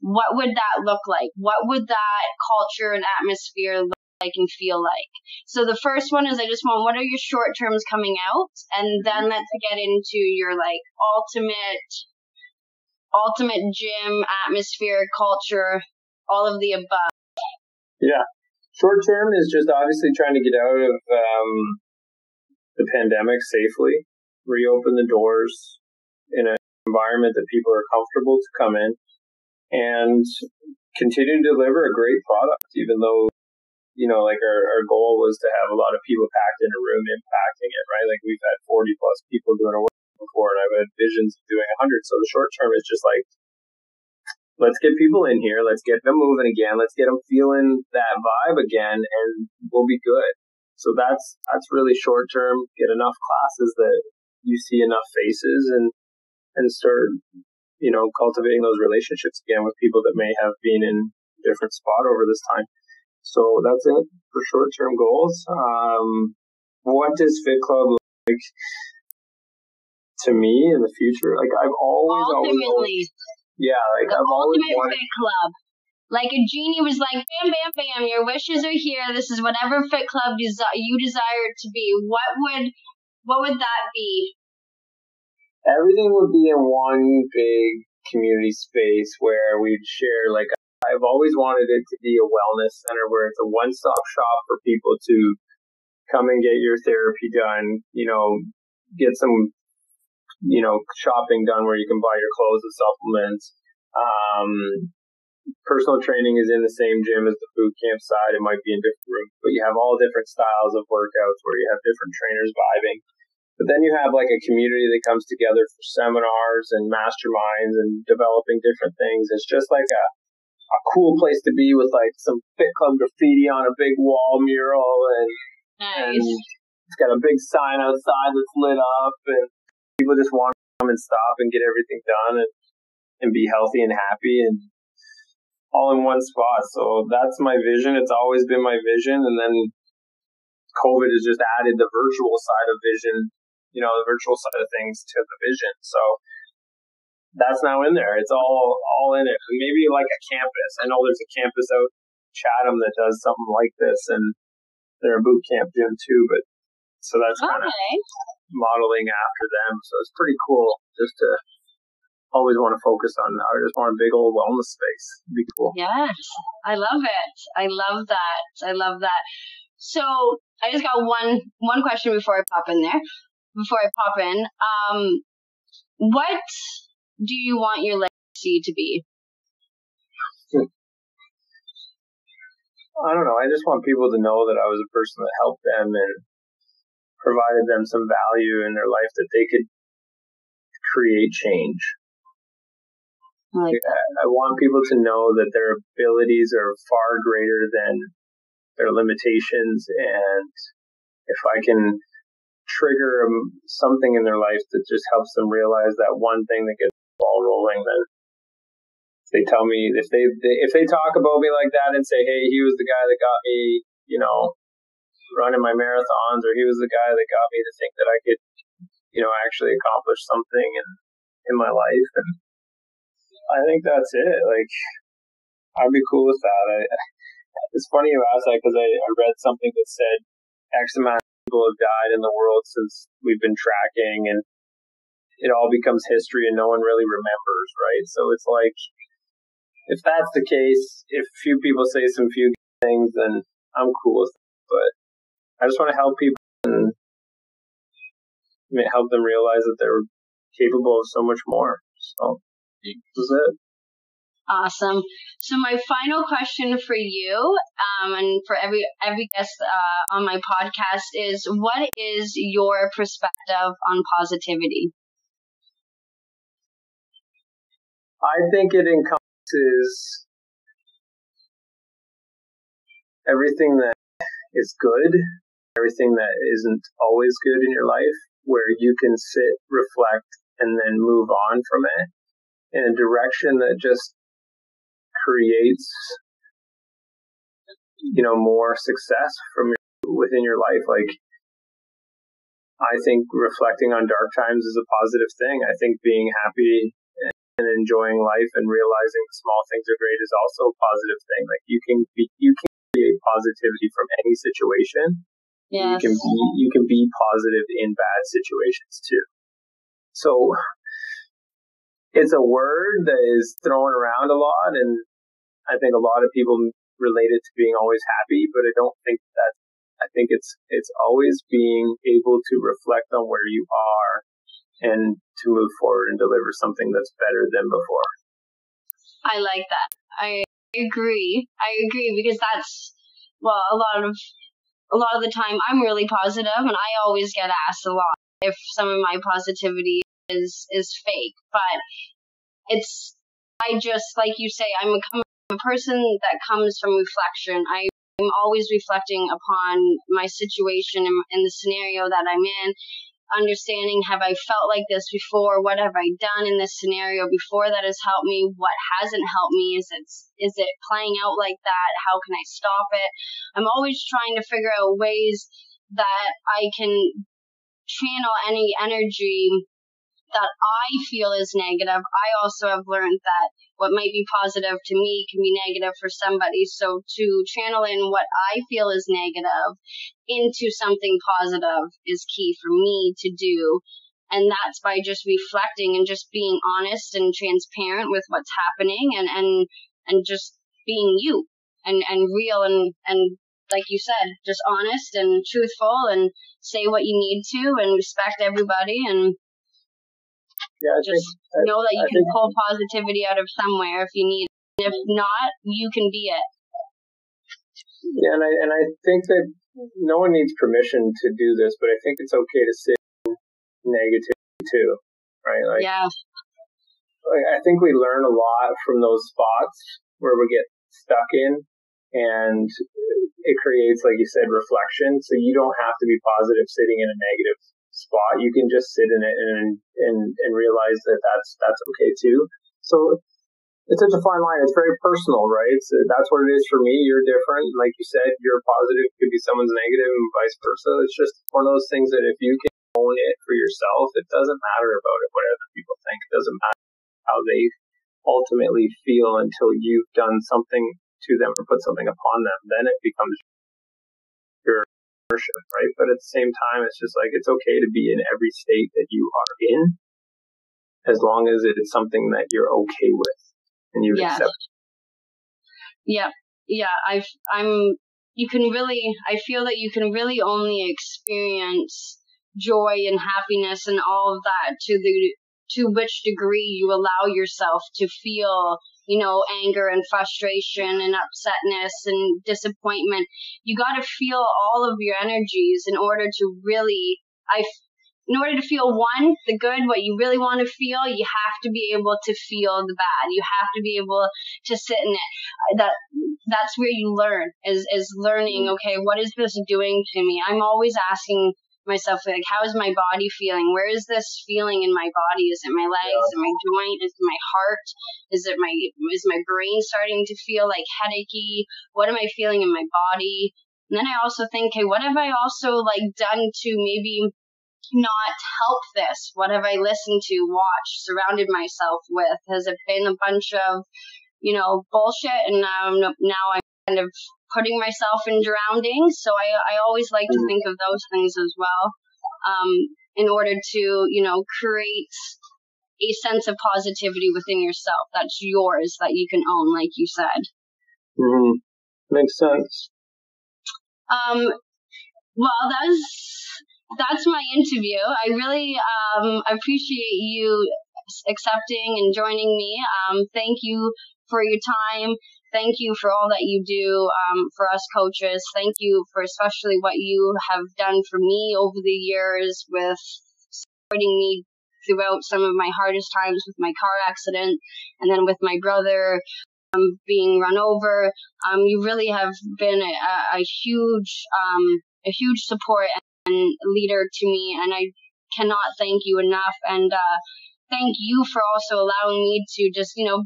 what would that look like? What would that culture and atmosphere look like and feel like? So the first one is I just want what are your short terms coming out? And then let's get into your like ultimate ultimate gym atmosphere, culture, all of the above? Yeah. Short term is just obviously trying to get out of um, the pandemic safely, reopen the doors in an environment that people are comfortable to come in, and continue to deliver a great product, even though you know, like our, our goal was to have a lot of people packed in a room impacting it, right? Like we've had 40 plus people doing a work before and I've had visions of doing 100. So the short term is just like let's get people in here. Let's get them moving again. Let's get them feeling that vibe again, and we'll be good. So that's that's really short term. Get enough classes that you see enough faces, and and start you know cultivating those relationships again with people that may have been in a different spot over this time. So that's it for short term goals. Um, what does Fit Club look like to me in the future? Like I've always, Ultimately, always yeah, like the I've always wanted. Fit Club. Like a genie was like, bam, bam, bam, your wishes are here. This is whatever Fit Club desi- you desire to be. What would, what would that be? Everything would be in one big community space where we'd share like I've always wanted it to be a wellness center where it's a one-stop shop for people to come and get your therapy done, you know, get some you know, shopping done where you can buy your clothes and supplements, Um, personal training is in the same gym as the boot camp side. It might be in different rooms, but you have all different styles of workouts where you have different trainers vibing. But then you have like a community that comes together for seminars and masterminds and developing different things. It's just like a, a cool place to be with like some Fit Club graffiti on a big wall mural and, nice. and it's got a big sign outside that's lit up and people just want to come and stop and get everything done and, and be healthy and happy and all in one spot. So that's my vision. It's always been my vision. And then COVID has just added the virtual side of vision you know, the virtual side of things to the vision. So that's now in there. It's all all in it. Maybe like a campus. I know there's a campus out Chatham that does something like this, and they're a boot camp gym too. But so that's kind of okay. Modeling after them. So it's pretty cool just to always want to focus on. I just want a big old wellness space. It'd be cool. Yes, I love it. I love that. I love that. So I just got one one question before I pop in there before I pop in. Um, what do you want your legacy to be? I don't know. I just want people to know that I was a person that helped them and provided them some value in their life that they could create change. I, like I want people to know that their abilities are far greater than their limitations and if I can trigger something in their life that just helps them realize that one thing that gets the ball rolling, then they tell me if they, they if they talk about me like that and say, hey, he was the guy that got me, you know, running my marathons, or he was the guy that got me to think that I could, you know, actually accomplish something in in my life, and I think that's it. Like, I'd be cool with that. I, it's funny you ask that because I, I read something that said X amount of people have died in the world since we've been tracking and it all becomes history and no one really remembers, right? So it's like, if that's the case, if few people say some few things, then I'm cool with it. But I just want to help people and help them realize that they're capable of so much more. So this is it. Awesome. So my final question for you, um, and for every every guest uh, on my podcast is, what is your perspective on positivity? I think it encompasses everything that is good, everything that isn't always good in your life, where you can sit, reflect, and then move on from it. In a direction that just creates you know more success from your, within your life. Like i think reflecting on dark times is a positive thing. I think being happy and enjoying life and realizing the small things are great is also a positive thing. Like you can be you can create positivity from any situation yes. you can be you can be positive in bad situations too so it's a word that is thrown around a lot, and I think a lot of people relate it to being always happy, but I don't think that. I think it's it's always being able to reflect on where you are and to move forward and deliver something that's better than before. I like that. I agree. I agree because that's well, a lot of a lot of the time I'm really positive and I always get asked a lot if some of my positivity is is fake, but it's I just like you say I'm a, a person that comes from reflection. I am always reflecting upon my situation and, and the scenario that I'm in, understanding have I felt like this before? What have I done in this scenario before that has helped me? What hasn't helped me? Is it is it playing out like that? How can I stop it? I'm always trying to figure out ways that I can channel any energy that I feel is negative, I also have learned that what might be positive to me can be negative for somebody. So to channel in what I feel is negative into something positive is key for me to do. And that's by just reflecting and just being honest and transparent with what's happening and, and, and just being you and, and real and, and like you said, just honest and truthful and say what you need to and respect everybody and Yeah, I just think, know that you I can think- pull positivity out of somewhere if you need it. If not, you can be it. Yeah, and I and I think that no one needs permission to do this, but I think it's okay to sit in negativity too, right? Like, yeah. like, I think we learn a lot from those spots where we get stuck in, and it creates, like you said, reflection. So you don't have to be positive sitting in a negative spot. You can just sit in it and and and realize that that's that's okay too. So it's such a fine line. It's very personal, right? So that's what it is for me. You're different. Like you said, you're positive could be someone's negative and vice versa. It's just one of those things that if you can own it for yourself, it doesn't matter about it, what other people think. It doesn't matter how they ultimately feel until you've done something to them or put something upon them. Then it becomes your ownership, right? But at the same time, it's just like it's okay to be in every state that you are in as long as it's something that you're okay with and you accept. Yeah, yeah. I, I'm. You can really. I feel that you can really only experience joy and happiness and all of that to the to which degree you allow yourself to feel you know anger and frustration and upsetness and disappointment. You got to feel all of your energies in order to really i in order to feel one the good what you really want to feel you have to be able to feel the bad. You have to be able to sit in it. Uh, that that's where you learn is is learning okay what is this doing to me? I'm always asking myself like how is my body feeling? Where is this feeling in my body? Is it my legs? Is it my joint? Is it my heart? Is it my is my brain starting to feel like headachy? What am i feeling in my body? And then i also think okay what have i also like done to maybe not help this? What have i listened to watched surrounded myself with? Has it been a bunch of you know bullshit? And now i'm now i'm kind of putting myself in drowning. So I, I always like to think of those things as well, um, in order to, you know, create a sense of positivity within yourself that's yours that you can own, like you said. hmm Makes sense. Um, well, that's that's my interview. I really um, appreciate you accepting and joining me. Um, thank you for your time. Thank you for all that you do um, for us coaches. Thank you for especially what you have done for me over the years with supporting me throughout some of my hardest times with my car accident and then with my brother um, being run over. Um, you really have been a, a huge, um, a huge support and leader to me, and I cannot thank you enough. And uh, thank you for also allowing me to just, you know,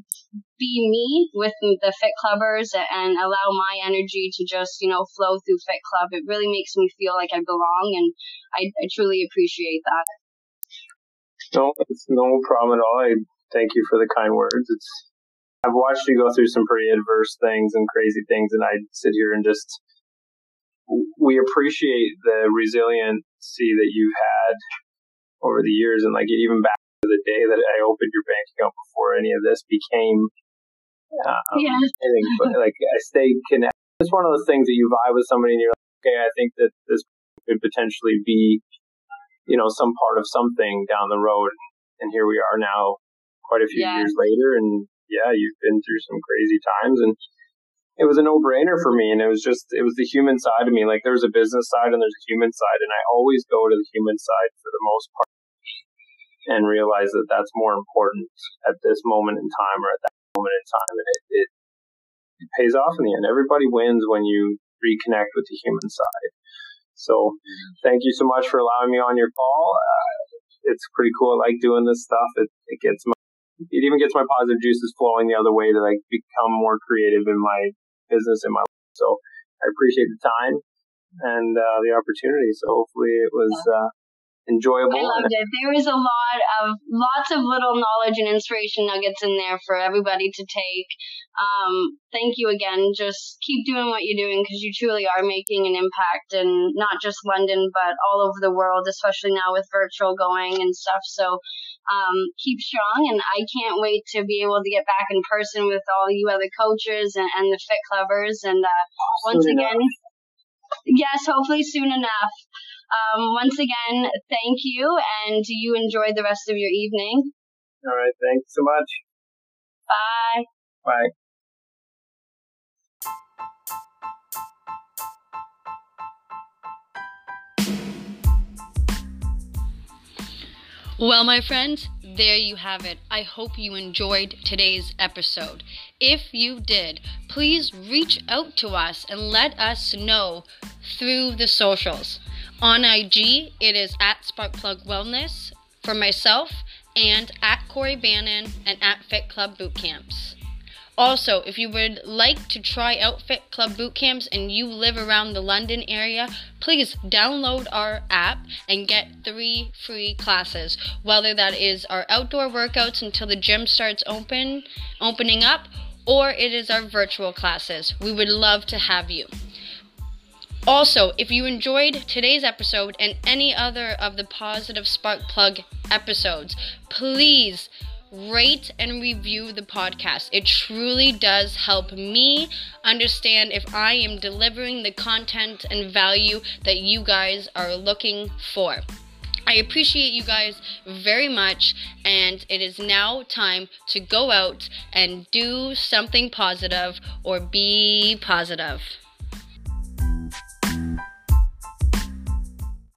be me with the Fit Clubbers and allow my energy to just, you know, flow through Fit Club. It really makes me feel like I belong, and I, I truly appreciate that. No, it's no problem at all. I thank you for the kind words. It's I've watched you go through some pretty adverse things and crazy things, and I sit here and just we appreciate the resiliency that you've had over the years, and like even back the day that I opened your bank account before any of this became um, Yeah. anything, but like I stayed connected. It's one of those things that you vibe with somebody, and you're like, okay, I think that this could potentially be, you know, some part of something down the road, and here we are now, quite a few Yeah. years later, and yeah, you've been through some crazy times, and it was a no-brainer for me, and it was just it was the human side of me. Like there's a business side and there's a human side, and I always go to the human side for the most part, and realize that that's more important at this moment in time or at that moment in time, and it, it it pays off in the end. Everybody wins when you reconnect with the human side. So, thank you so much for allowing me on your call. Uh, it's pretty cool. I like doing this stuff. It it gets my it even gets my positive juices flowing the other way to like become more creative in my business in my life. So I appreciate the time and uh, the opportunity. So hopefully it was uh, enjoyable. I loved it. There was a lot of lots of little knowledge and inspiration nuggets in there for everybody to take. Um, thank you again. Just keep doing what you're doing because you truly are making an impact in not just London but all over the world, especially now with virtual going and stuff. So um, keep strong, and I can't wait to be able to get back in person with all you other coaches and, and the Fit Clubbers. And uh, once enough. again, yes, hopefully soon enough. Um, once again, thank you, and you enjoy the rest of your evening. All right. Thanks so much. Bye. Bye. Well, my friends, there you have it. I hope you enjoyed today's episode. If you did, please reach out to us and let us know through the socials. On IG, it is at Sparkplug Wellness for myself and at Corey Bannon and at Fit Club Bootcamps. Also, if you would like to try out Fit Club Bootcamps and you live around the London area, please download our app and get three free classes. Whether that is our outdoor workouts until the gym starts open, opening up, or it is our virtual classes. We would love to have you. Also, if you enjoyed today's episode and any other of the Positive Spark Plug episodes, please rate and review the podcast. It truly does help me understand if I am delivering the content and value that you guys are looking for. I appreciate you guys very much, and it is now time to go out and do something positive or be positive.